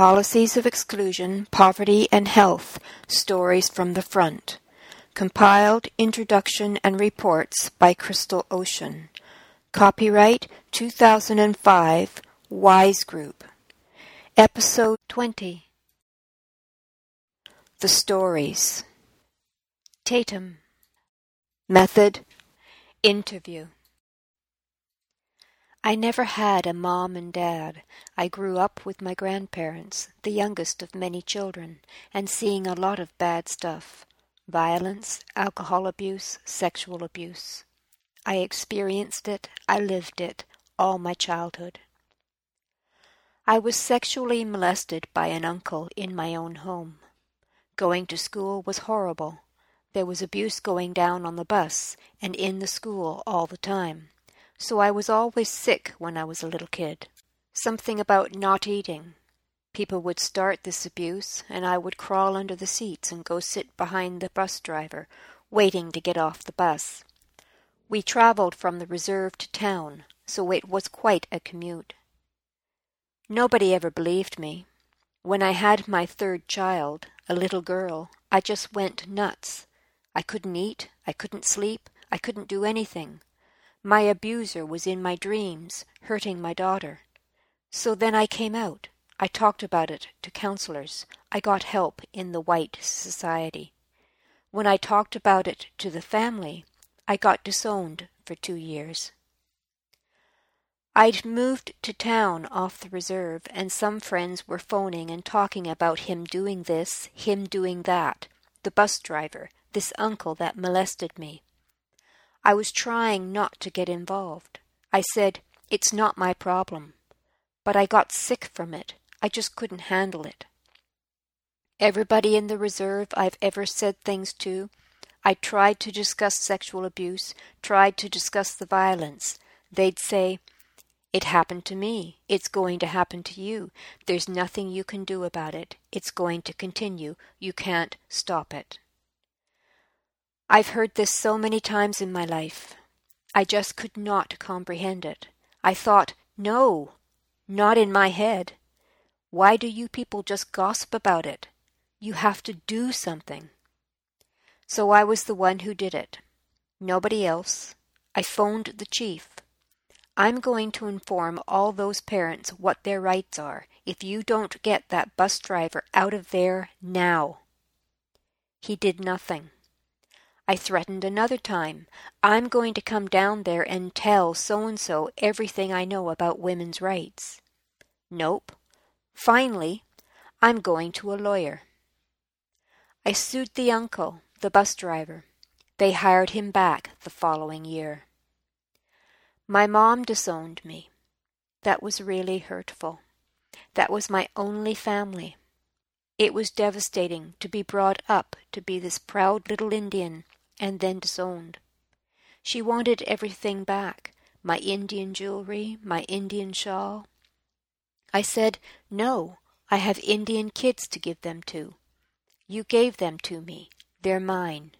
Policies of Exclusion, Poverty, and Health Stories from the Front. Compiled Introduction and Reports by Crystal Ocean. Copyright 2005 Wise Group. Episode 20 The Stories. Tatum. Method Interview. I never had a mom and dad. I grew up with my grandparents, the youngest of many children, and seeing a lot of bad stuff violence, alcohol abuse, sexual abuse. I experienced it, I lived it, all my childhood. I was sexually molested by an uncle in my own home. Going to school was horrible. There was abuse going down on the bus and in the school all the time so I was always sick when I was a little kid. Something about not eating. People would start this abuse, and I would crawl under the seats and go sit behind the bus driver, waiting to get off the bus. We travelled from the reserve to town, so it was quite a commute. Nobody ever believed me. When I had my third child, a little girl, I just went nuts. I couldn't eat, I couldn't sleep, I couldn't do anything. My abuser was in my dreams, hurting my daughter. So then I came out. I talked about it to counselors. I got help in the white society. When I talked about it to the family, I got disowned for two years. I'd moved to town off the reserve, and some friends were phoning and talking about him doing this, him doing that, the bus driver, this uncle that molested me. I was trying not to get involved. I said, It's not my problem. But I got sick from it. I just couldn't handle it. Everybody in the reserve I've ever said things to, I tried to discuss sexual abuse, tried to discuss the violence. They'd say, It happened to me. It's going to happen to you. There's nothing you can do about it. It's going to continue. You can't stop it. I've heard this so many times in my life. I just could not comprehend it. I thought, no, not in my head. Why do you people just gossip about it? You have to do something. So I was the one who did it. Nobody else. I phoned the chief. I'm going to inform all those parents what their rights are if you don't get that bus driver out of there now. He did nothing. I threatened another time. I'm going to come down there and tell so and so everything I know about women's rights. Nope. Finally, I'm going to a lawyer. I sued the uncle, the bus driver. They hired him back the following year. My mom disowned me. That was really hurtful. That was my only family. It was devastating to be brought up to be this proud little Indian and then disowned. She wanted everything back my Indian jewelry, my Indian shawl. I said, No, I have Indian kids to give them to. You gave them to me. They're mine.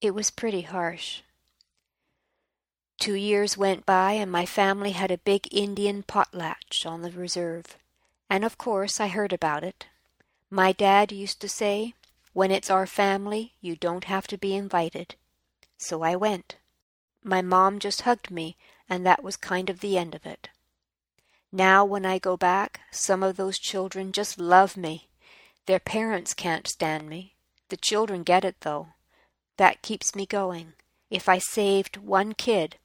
It was pretty harsh. Two years went by, and my family had a big Indian potlatch on the reserve. And of course I heard about it. My dad used to say, when it's our family, you don't have to be invited. So I went. My mom just hugged me, and that was kind of the end of it. Now, when I go back, some of those children just love me. Their parents can't stand me. The children get it, though. That keeps me going. If I saved one kid,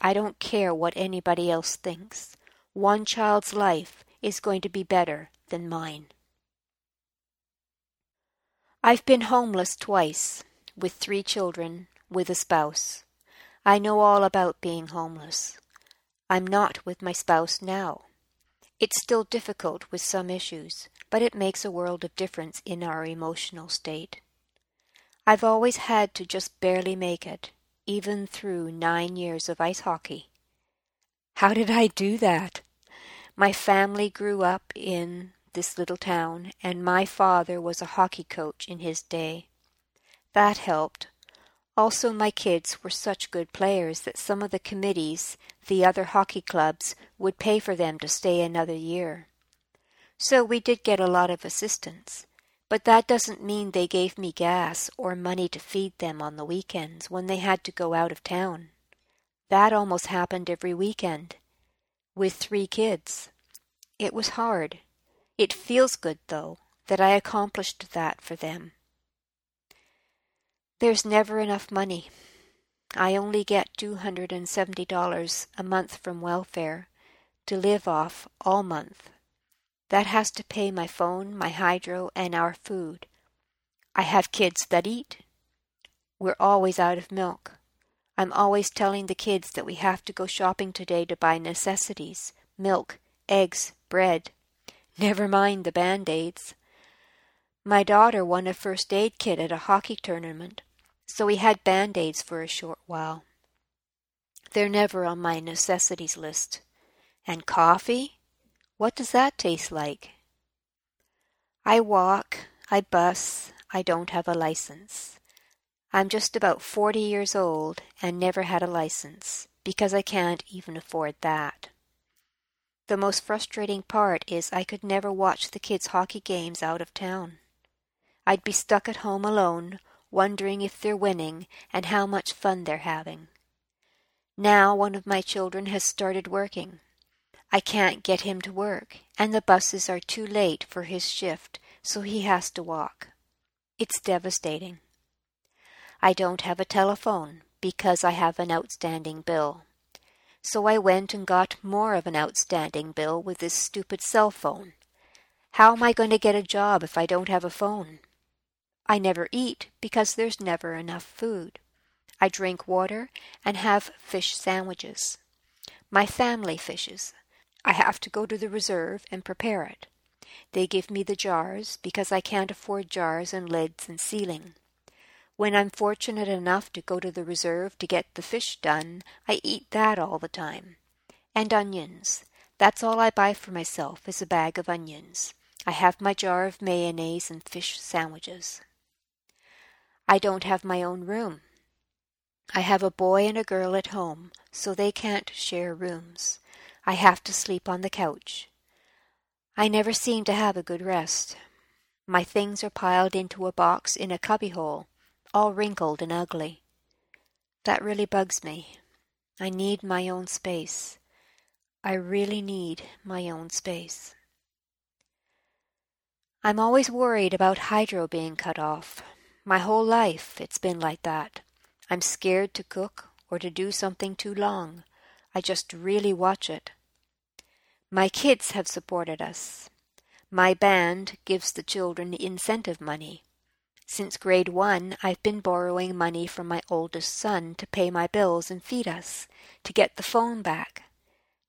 I don't care what anybody else thinks. One child's life is going to be better than mine. I've been homeless twice, with three children, with a spouse. I know all about being homeless. I'm not with my spouse now. It's still difficult with some issues, but it makes a world of difference in our emotional state. I've always had to just barely make it, even through nine years of ice hockey. How did I do that? My family grew up in this little town, and my father was a hockey coach in his day. That helped. Also, my kids were such good players that some of the committees, the other hockey clubs, would pay for them to stay another year. So we did get a lot of assistance, but that doesn't mean they gave me gas or money to feed them on the weekends when they had to go out of town. That almost happened every weekend, with three kids. It was hard. It feels good, though, that I accomplished that for them. There's never enough money. I only get $270 a month from welfare to live off all month. That has to pay my phone, my hydro, and our food. I have kids that eat. We're always out of milk. I'm always telling the kids that we have to go shopping today to buy necessities milk, eggs, bread. Never mind the band aids. My daughter won a first aid kit at a hockey tournament, so we had band aids for a short while. They're never on my necessities list. And coffee? What does that taste like? I walk, I bus, I don't have a license. I'm just about forty years old and never had a license, because I can't even afford that. The most frustrating part is I could never watch the kids' hockey games out of town. I'd be stuck at home alone, wondering if they're winning and how much fun they're having. Now one of my children has started working, I can't get him to work, and the buses are too late for his shift, so he has to walk. It's devastating. I don't have a telephone because I have an outstanding bill. So I went and got more of an outstanding bill with this stupid cell phone. How am I going to get a job if I don't have a phone? I never eat because there's never enough food. I drink water and have fish sandwiches. My family fishes. I have to go to the reserve and prepare it. They give me the jars because I can't afford jars and lids and sealing. When I'm fortunate enough to go to the reserve to get the fish done, I eat that all the time. And onions. That's all I buy for myself is a bag of onions. I have my jar of mayonnaise and fish sandwiches. I don't have my own room. I have a boy and a girl at home, so they can't share rooms. I have to sleep on the couch. I never seem to have a good rest. My things are piled into a box in a cubbyhole, all wrinkled and ugly. That really bugs me. I need my own space. I really need my own space. I'm always worried about hydro being cut off. My whole life it's been like that. I'm scared to cook or to do something too long. I just really watch it. My kids have supported us. My band gives the children incentive money. Since grade one, I've been borrowing money from my oldest son to pay my bills and feed us, to get the phone back.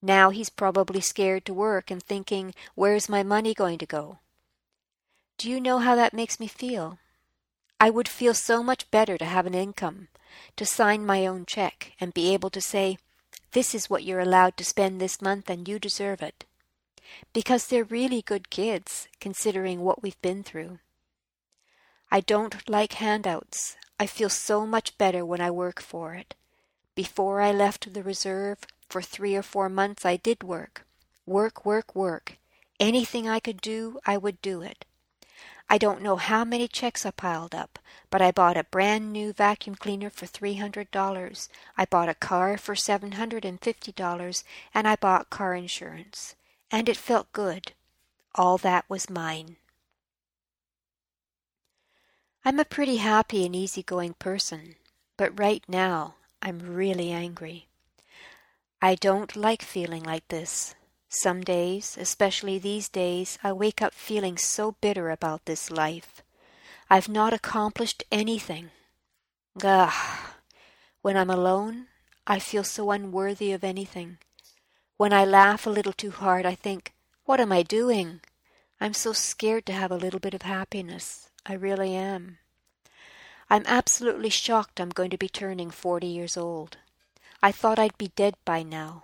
Now he's probably scared to work and thinking, where's my money going to go? Do you know how that makes me feel? I would feel so much better to have an income, to sign my own check and be able to say, this is what you're allowed to spend this month and you deserve it. Because they're really good kids, considering what we've been through. I don't like handouts. I feel so much better when I work for it. Before I left the reserve, for three or four months I did work. Work, work, work. Anything I could do, I would do it. I don't know how many checks I piled up, but I bought a brand new vacuum cleaner for $300. I bought a car for $750, and I bought car insurance. And it felt good. All that was mine. I'm a pretty happy and easy-going person, but right now I'm really angry. I don't like feeling like this. Some days, especially these days, I wake up feeling so bitter about this life. I've not accomplished anything. Ugh! When I'm alone, I feel so unworthy of anything. When I laugh a little too hard, I think, what am I doing? I'm so scared to have a little bit of happiness. I really am. I'm absolutely shocked I'm going to be turning forty years old. I thought I'd be dead by now.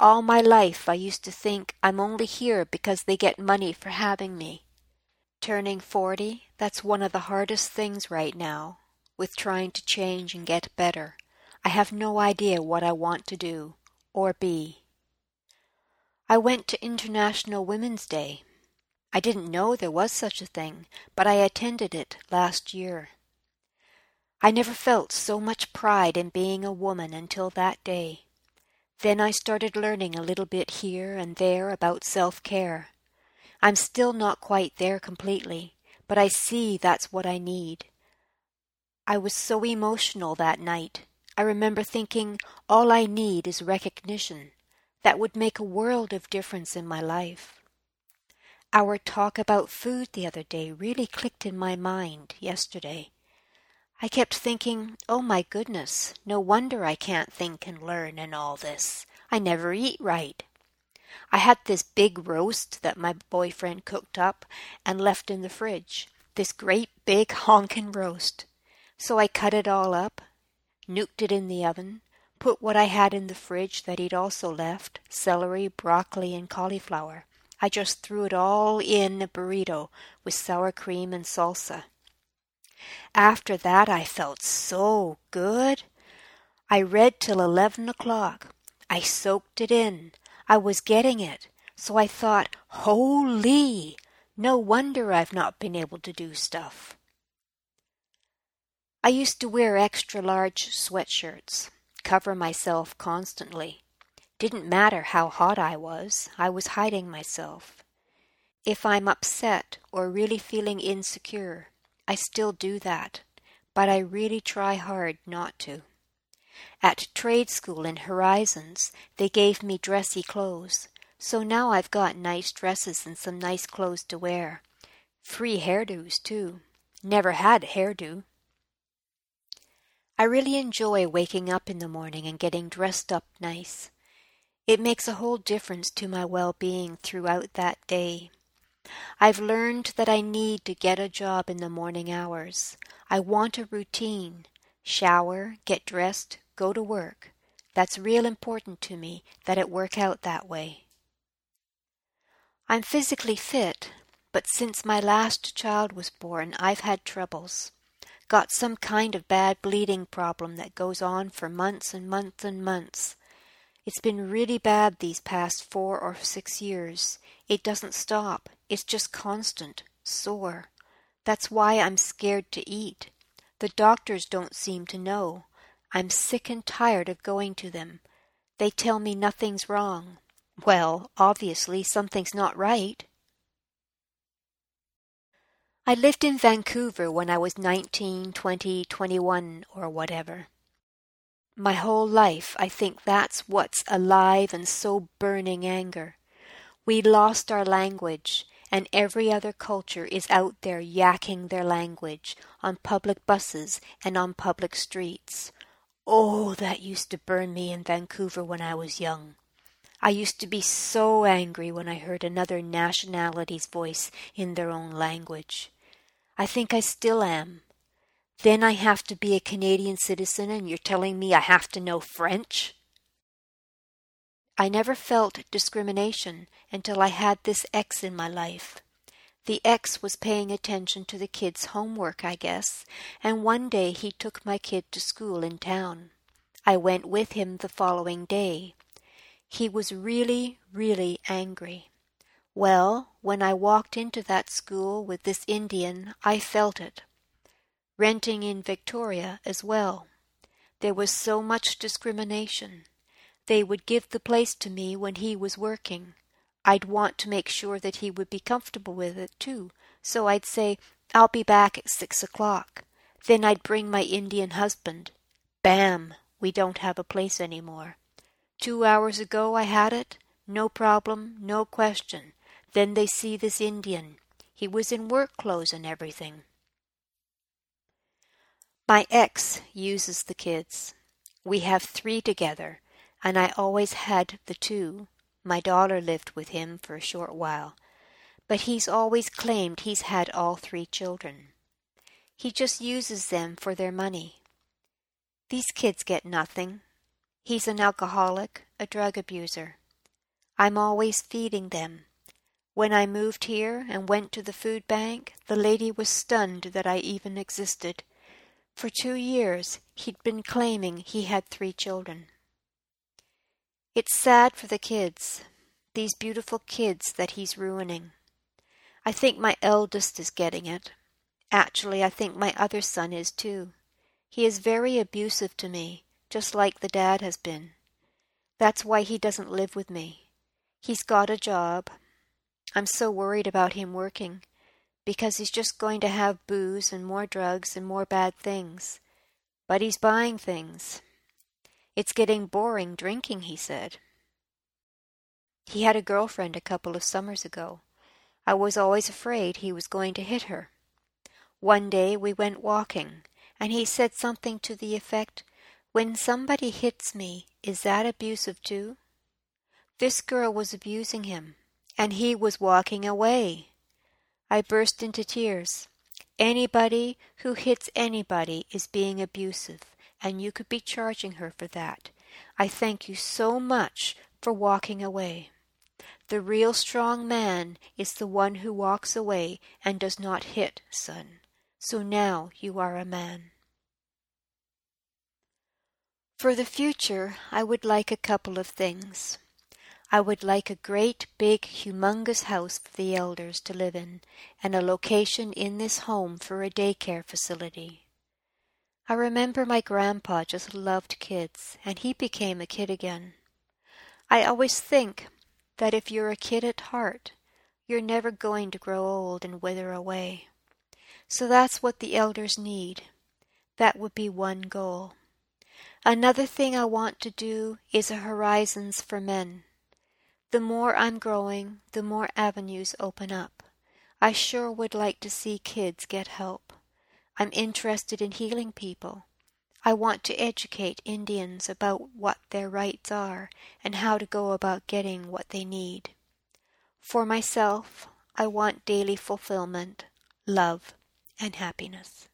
All my life I used to think I'm only here because they get money for having me. Turning forty, that's one of the hardest things right now, with trying to change and get better. I have no idea what I want to do, or be. I went to International Women's Day. I didn't know there was such a thing, but I attended it last year. I never felt so much pride in being a woman until that day. Then I started learning a little bit here and there about self care. I'm still not quite there completely, but I see that's what I need. I was so emotional that night. I remember thinking, all I need is recognition. That would make a world of difference in my life. Our talk about food the other day really clicked in my mind yesterday. I kept thinking, oh my goodness, no wonder I can't think and learn and all this. I never eat right. I had this big roast that my boyfriend cooked up and left in the fridge. This great big honkin' roast. So I cut it all up, nuked it in the oven, put what I had in the fridge that he'd also left celery, broccoli, and cauliflower I just threw it all in a burrito with sour cream and salsa. After that, I felt so good. I read till eleven o'clock. I soaked it in. I was getting it. So I thought, holy! No wonder I've not been able to do stuff. I used to wear extra large sweatshirts, cover myself constantly. Didn't matter how hot I was, I was hiding myself. If I'm upset or really feeling insecure, I still do that, but I really try hard not to. At trade school in Horizons, they gave me dressy clothes, so now I've got nice dresses and some nice clothes to wear. Free hairdos, too. Never had a hairdo. I really enjoy waking up in the morning and getting dressed up nice. It makes a whole difference to my well being throughout that day. I've learned that I need to get a job in the morning hours. I want a routine. Shower, get dressed, go to work. That's real important to me that it work out that way. I'm physically fit, but since my last child was born, I've had troubles. Got some kind of bad bleeding problem that goes on for months and months and months. It's been really bad these past four or six years. It doesn't stop. It's just constant, sore. That's why I'm scared to eat. The doctors don't seem to know. I'm sick and tired of going to them. They tell me nothing's wrong. Well, obviously something's not right. I lived in Vancouver when I was nineteen, twenty, twenty-one, or whatever. My whole life I think that's what's alive and so burning anger. We lost our language, and every other culture is out there yakking their language on public buses and on public streets. Oh, that used to burn me in Vancouver when I was young. I used to be so angry when I heard another nationality's voice in their own language. I think I still am. Then I have to be a Canadian citizen and you're telling me I have to know French? I never felt discrimination until I had this ex in my life. The ex was paying attention to the kids' homework, I guess, and one day he took my kid to school in town. I went with him the following day. He was really, really angry. Well, when I walked into that school with this Indian, I felt it renting in Victoria as well. There was so much discrimination. They would give the place to me when he was working. I'd want to make sure that he would be comfortable with it, too, so I'd say, I'll be back at six o'clock. Then I'd bring my Indian husband. Bam! We don't have a place any more. Two hours ago I had it. No problem, no question. Then they see this Indian. He was in work clothes and everything. My ex uses the kids. We have three together, and I always had the two. My daughter lived with him for a short while, but he's always claimed he's had all three children. He just uses them for their money. These kids get nothing. He's an alcoholic, a drug abuser. I'm always feeding them. When I moved here and went to the food bank, the lady was stunned that I even existed. For two years he'd been claiming he had three children. It's sad for the kids, these beautiful kids that he's ruining. I think my eldest is getting it. Actually, I think my other son is too. He is very abusive to me, just like the dad has been. That's why he doesn't live with me. He's got a job. I'm so worried about him working, because he's just going to have booze and more drugs and more bad things. But he's buying things. It's getting boring drinking, he said. He had a girlfriend a couple of summers ago. I was always afraid he was going to hit her. One day we went walking, and he said something to the effect, When somebody hits me, is that abusive too? This girl was abusing him, and he was walking away. I burst into tears. Anybody who hits anybody is being abusive, and you could be charging her for that. I thank you so much for walking away. The real strong man is the one who walks away and does not hit, son. So now you are a man. For the future, I would like a couple of things. I would like a great, big, humongous house for the elders to live in, and a location in this home for a daycare facility. I remember my grandpa just loved kids, and he became a kid again. I always think that if you're a kid at heart, you're never going to grow old and wither away. So that's what the elders need. That would be one goal. Another thing I want to do is a Horizons for Men. The more I'm growing, the more avenues open up. I sure would like to see kids get help. I'm interested in healing people. I want to educate Indians about what their rights are and how to go about getting what they need. For myself, I want daily fulfillment, love, and happiness.